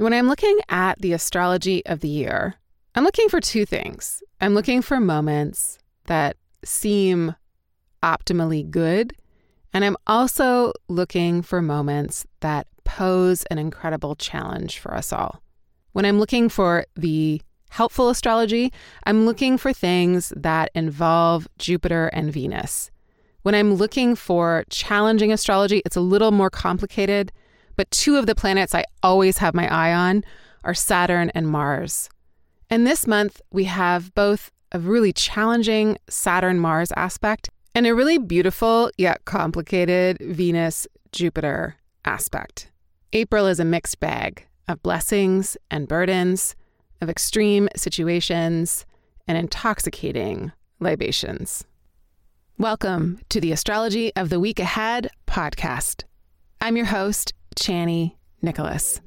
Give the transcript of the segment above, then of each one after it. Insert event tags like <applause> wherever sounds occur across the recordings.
When I'm looking at the astrology of the year, I'm looking for two things. I'm looking for moments that seem optimally good, and I'm also looking for moments that pose an incredible challenge for us all. When I'm looking for the helpful astrology, I'm looking for things that involve Jupiter and Venus. When I'm looking for challenging astrology, it's a little more complicated, but two of the planets I always have my eye on are Saturn and Mars. And this month, we have both a really challenging Saturn Mars aspect and a really beautiful yet complicated Venus Jupiter aspect. April is a mixed bag of blessings and burdens, of extreme situations and intoxicating libations. Welcome to the Astrology of the Week Ahead podcast. I'm your host, Chani Nicholas.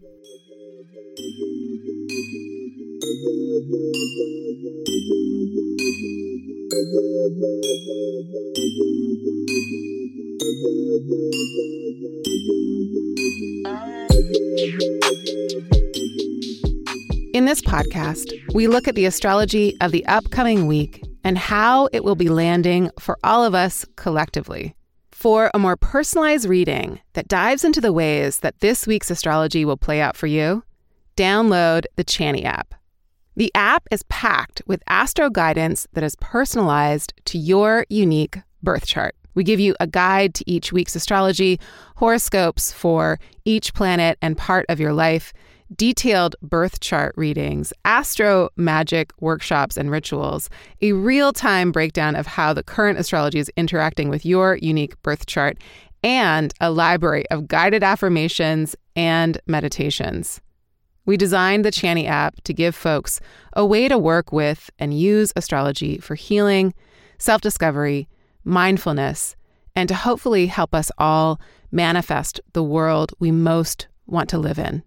In this podcast, we look at the astrology of the upcoming week and how it will be landing for all of us collectively. For a more personalized reading that dives into the ways that this week's astrology will play out for you, download the Chani app. The app is packed with astro guidance that is personalized to your unique birth chart. We give you a guide to each week's astrology, horoscopes for each planet and part of your life, detailed birth chart readings, astro magic workshops and rituals, a real time breakdown of how the current astrology is interacting with your unique birth chart, and a library of guided affirmations and meditations. We designed the Chani app to give folks a way to work with and use astrology for healing, self discovery, mindfulness, and to hopefully help us all manifest the world we most want to live in.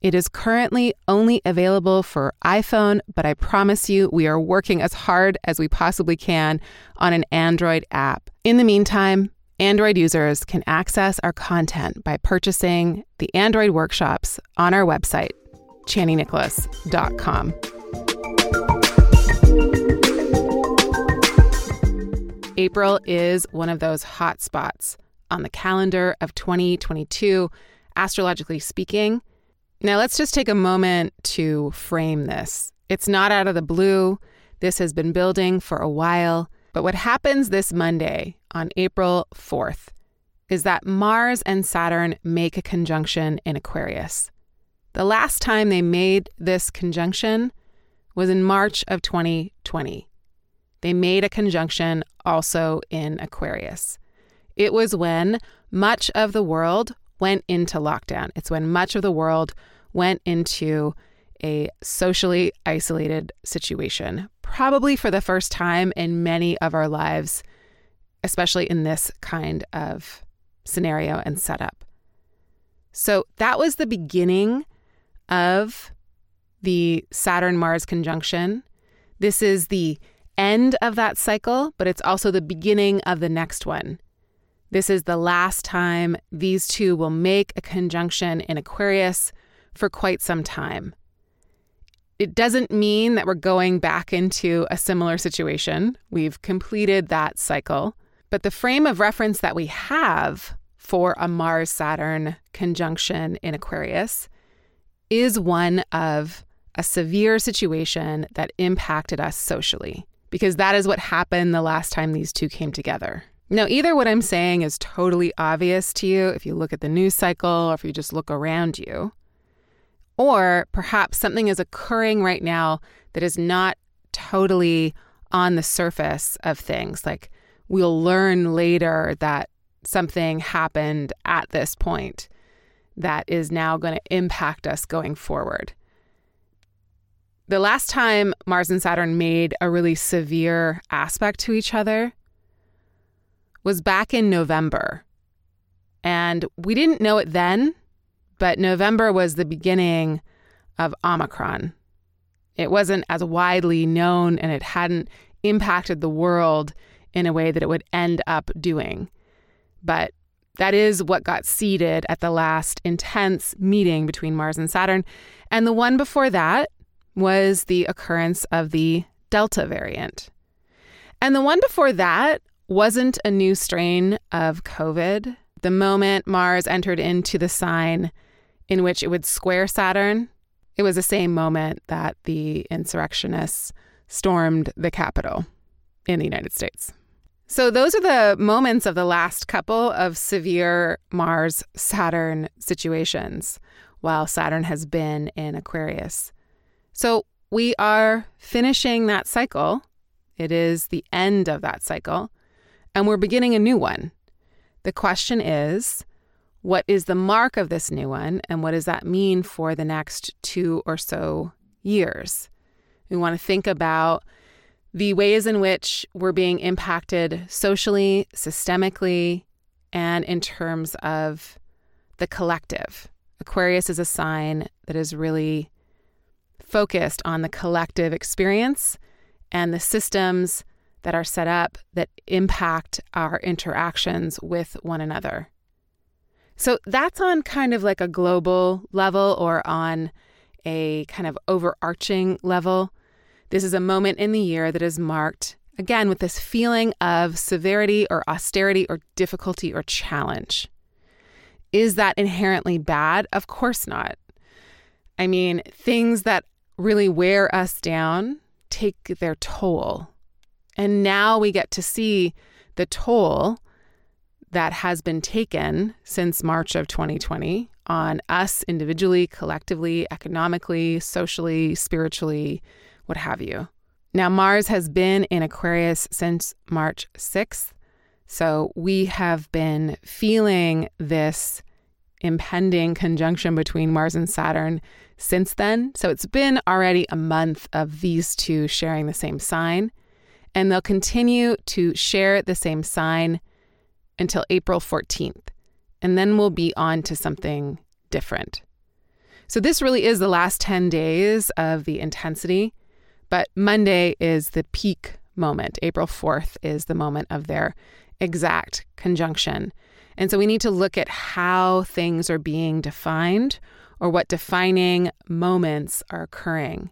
It is currently only available for iPhone, but I promise you we are working as hard as we possibly can on an Android app. In the meantime, Android users can access our content by purchasing the Android workshops on our website, chaninicholas.com. April is one of those hot spots on the calendar of 2022, astrologically speaking. Now, let's just take a moment to frame this. It's not out of the blue. This has been building for a while. But what happens this Monday on April 4th is that Mars and Saturn make a conjunction in Aquarius. The last time they made this conjunction was in March of 2020. They made a conjunction also in Aquarius. It was when much of the world went into lockdown. It's when much of the world went into a socially isolated situation, probably for the first time in many of our lives, especially in this kind of scenario and setup. So that was the beginning of the Saturn Mars conjunction. This is the end of that cycle, but it's also the beginning of the next one. This is the last time these two will make a conjunction in Aquarius for quite some time. It doesn't mean that we're going back into a similar situation. We've completed that cycle. But the frame of reference that we have for a Mars Saturn conjunction in Aquarius is one of a severe situation that impacted us socially, because that is what happened the last time these two came together. Now, either what I'm saying is totally obvious to you if you look at the news cycle or if you just look around you, or perhaps something is occurring right now that is not totally on the surface of things. Like we'll learn later that something happened at this point that is now going to impact us going forward. The last time Mars and Saturn made a really severe aspect to each other was back in November. And we didn't know it then, but November was the beginning of Omicron. It wasn't as widely known and it hadn't impacted the world in a way that it would end up doing. But That is what got seeded at the last intense meeting between Mars and Saturn. And the one before that was the occurrence of the Delta variant. And the one before that wasn't a new strain of COVID. The moment Mars entered into the sign in which it would square Saturn, it was the same moment that the insurrectionists stormed the Capitol in the United States. So, those are the moments of the last couple of severe Mars Saturn situations while Saturn has been in Aquarius. So, we are finishing that cycle. It is the end of that cycle, and we're beginning a new one. The question is what is the mark of this new one, and what does that mean for the next two or so years? We want to think about the ways in which we're being impacted socially, systemically, and in terms of the collective. Aquarius is a sign that is really focused on the collective experience and the systems that are set up that impact our interactions with one another. So that's on kind of like a global level or on a kind of overarching level. This is a moment in the year that is marked, again, with this feeling of severity or austerity or difficulty or challenge. Is that inherently bad? Of course not. I mean, things that really wear us down take their toll. And now we get to see the toll that has been taken since March of 2020 on us individually, collectively, economically, socially, spiritually, what have you. Now, Mars has been in Aquarius since March 6th. So we have been feeling this impending conjunction between Mars and Saturn since then. So it's been already a month of these two sharing the same sign. And they'll continue to share the same sign until April 14th. And then we'll be on to something different. So this really is the last 10 days of the intensity. But Monday is the peak moment. April 4th is the moment of their exact conjunction. And so we need to look at how things are being defined or what defining moments are occurring.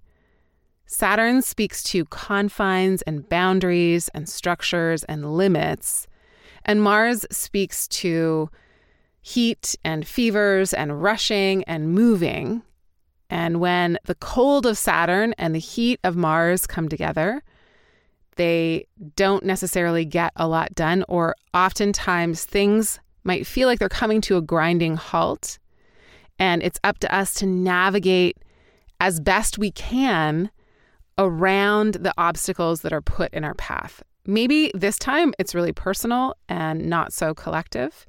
Saturn speaks to confines and boundaries and structures and limits, and Mars speaks to heat and fevers and rushing and moving. And when the cold of Saturn and the heat of Mars come together, they don't necessarily get a lot done, or oftentimes things might feel like they're coming to a grinding halt. And it's up to us to navigate as best we can around the obstacles that are put in our path. Maybe this time it's really personal and not so collective.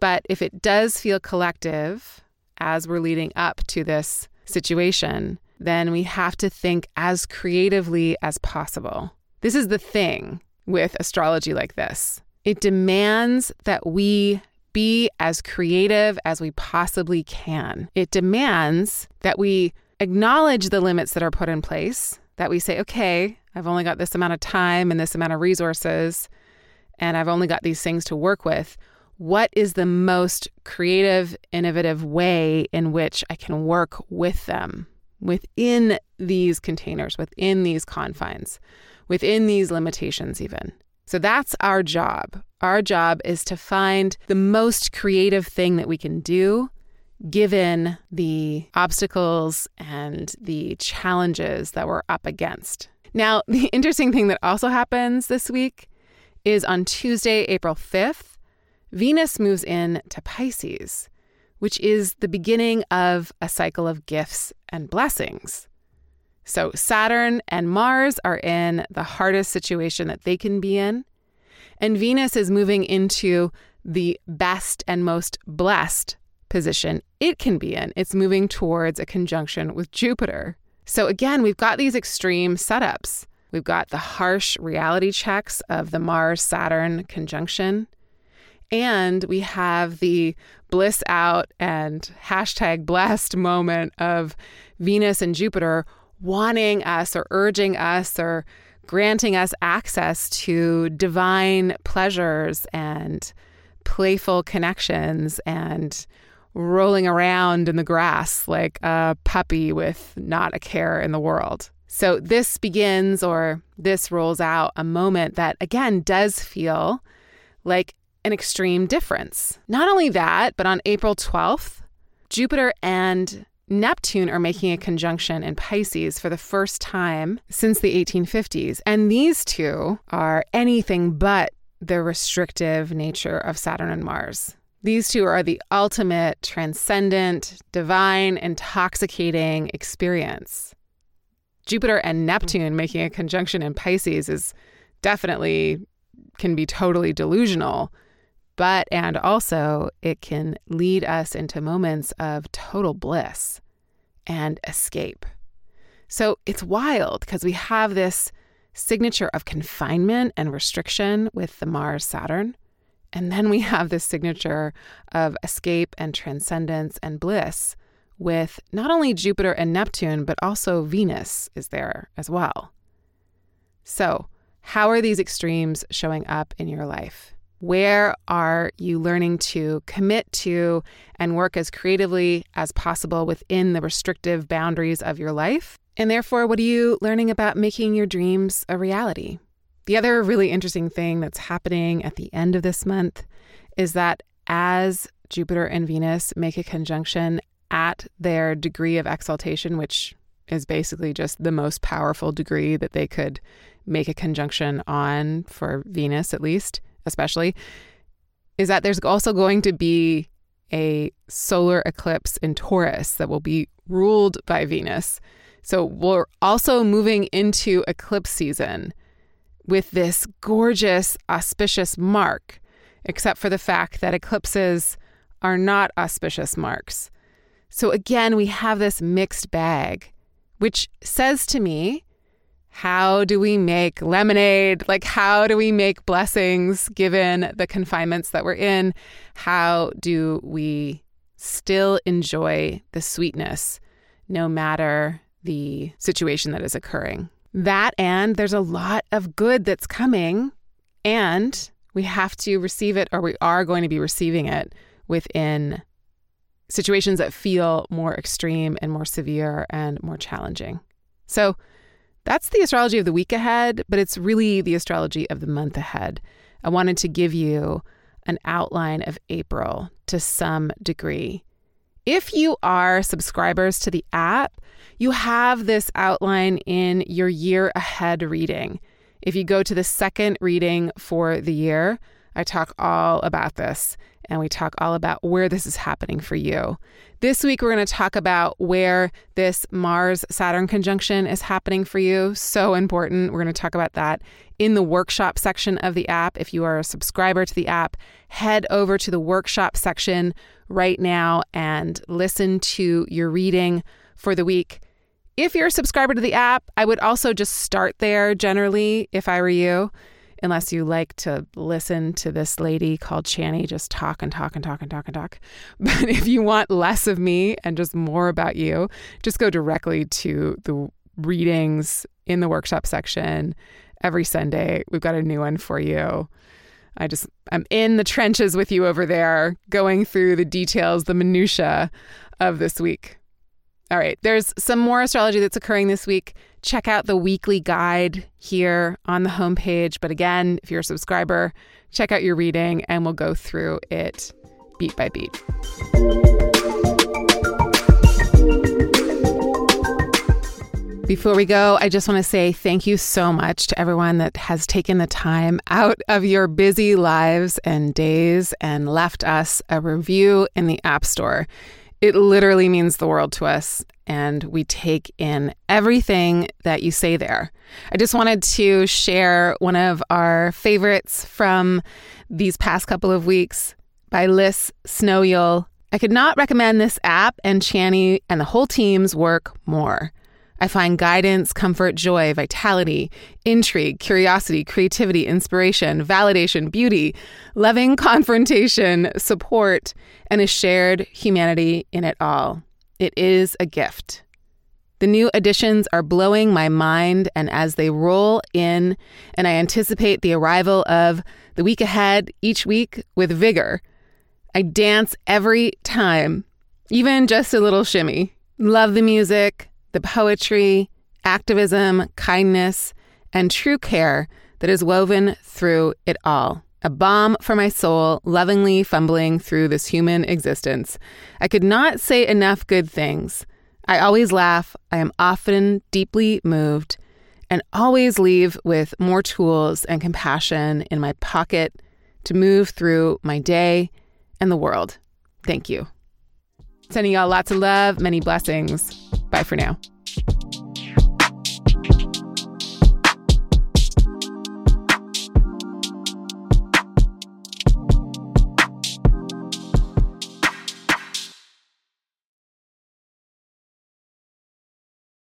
But if it does feel collective as we're leading up to this situation, then we have to think as creatively as possible. This is the thing with astrology like this it demands that we be as creative as we possibly can. It demands that we acknowledge the limits that are put in place, that we say, okay, I've only got this amount of time and this amount of resources, and I've only got these things to work with what is the most creative, innovative way in which I can work with them within these containers, within these confines, within these limitations, even. So that's our job. Our job is to find the most creative thing that we can do given the obstacles and the challenges that we're up against. Now, <laughs> the interesting thing that also happens this week is on Tuesday, April 5th, Venus moves in to Pisces, which is the beginning of a cycle of gifts and blessings. So Saturn and Mars are in the hardest situation that they can be in. And Venus is moving into the best and most blessed position it can be in. It's moving towards a conjunction with Jupiter. So again, we've got these extreme setups. We've got the harsh reality checks of the Mars Saturn conjunction. And we have the bliss out and hashtag blessed moment of Venus and Jupiter wanting us or urging us or granting us access to divine pleasures and playful connections and rolling around in the grass like a puppy with not a care in the world. So this begins or this rolls out a moment that, again, does feel like an extreme difference. Not only that, but on April 12th, Jupiter and Neptune are making a conjunction in Pisces for the first time since the 1850s. And these two are anything but the restrictive nature of Saturn and Mars. These two are the ultimate transcendent, divine, intoxicating experience. Jupiter and Neptune making a conjunction in Pisces is definitely can be totally delusional, but and also it can lead us into moments of total bliss and escape. So it's wild because we have this signature of confinement and restriction with the Mars Saturn. And then we have this signature of escape and transcendence and bliss with not only Jupiter and Neptune, but also Venus is there as well. So, how are these extremes showing up in your life? Where are you learning to commit to and work as creatively as possible within the restrictive boundaries of your life? And therefore, what are you learning about making your dreams a reality? The other really interesting thing that's happening at the end of this month is that as Jupiter and Venus make a conjunction at their degree of exaltation, which is basically just the most powerful degree that they could make a conjunction on for Venus, at least, especially, is that there's also going to be a solar eclipse in Taurus that will be ruled by Venus. So we're also moving into eclipse season with this gorgeous, auspicious mark, except for the fact that eclipses are not auspicious marks. So again, we have this mixed bag, which says to me how do we make lemonade? Like, how do we make blessings given the confinements that we're in? How do we still enjoy the sweetness no matter the situation that is occurring? That, and there's a lot of good that's coming, and we have to receive it, or we are going to be receiving it within situations that feel more extreme and more severe and more challenging. So, that's the astrology of the week ahead, but it's really the astrology of the month ahead. I wanted to give you an outline of April to some degree. If you are subscribers to the app, you have this outline in your year ahead reading. If you go to the second reading for the year, I talk all about this and we talk all about where this is happening for you. This week, we're going to talk about where this Mars Saturn conjunction is happening for you. So important. We're going to talk about that in the workshop section of the app. If you are a subscriber to the app, head over to the workshop section right now and listen to your reading for the week. If you're a subscriber to the app, I would also just start there generally if I were you unless you like to listen to this lady called Chani just talk and talk and talk and talk and talk. <laughs> But if you want less of me and just more about you, just go directly to the readings in the workshop section every Sunday. We've got a new one for you. I just I'm in the trenches with you over there, going through the details, the minutia of this week. All right, there's some more astrology that's occurring this week. Check out the weekly guide here on the homepage. But again, if you're a subscriber, check out your reading and we'll go through it beat by beat. Before we go, I just want to say thank you so much to everyone that has taken the time out of your busy lives and days and left us a review in the App Store. It literally means the world to us, and we take in everything that you say there. I just wanted to share one of our favorites from these past couple of weeks by Liz Snowyule. I could not recommend this app and Chani and the whole team's work more. I find guidance, comfort, joy, vitality, intrigue, curiosity, creativity, inspiration, validation, beauty, loving <laughs> confrontation, support, and a shared humanity in it all. It is a gift. The new additions are blowing my mind, and as they roll in, and I anticipate the arrival of the week ahead each week with vigor, I dance every time, even just a little shimmy. Love the music, the poetry, activism, kindness, and true care that is woven through it all. A balm for my soul, lovingly fumbling through this human existence. I could not say enough good things. I always laugh. I am often deeply moved and always leave with more tools and compassion in my pocket to move through my day and the world. Thank you. Sending y'all lots of love, many blessings. Bye for now.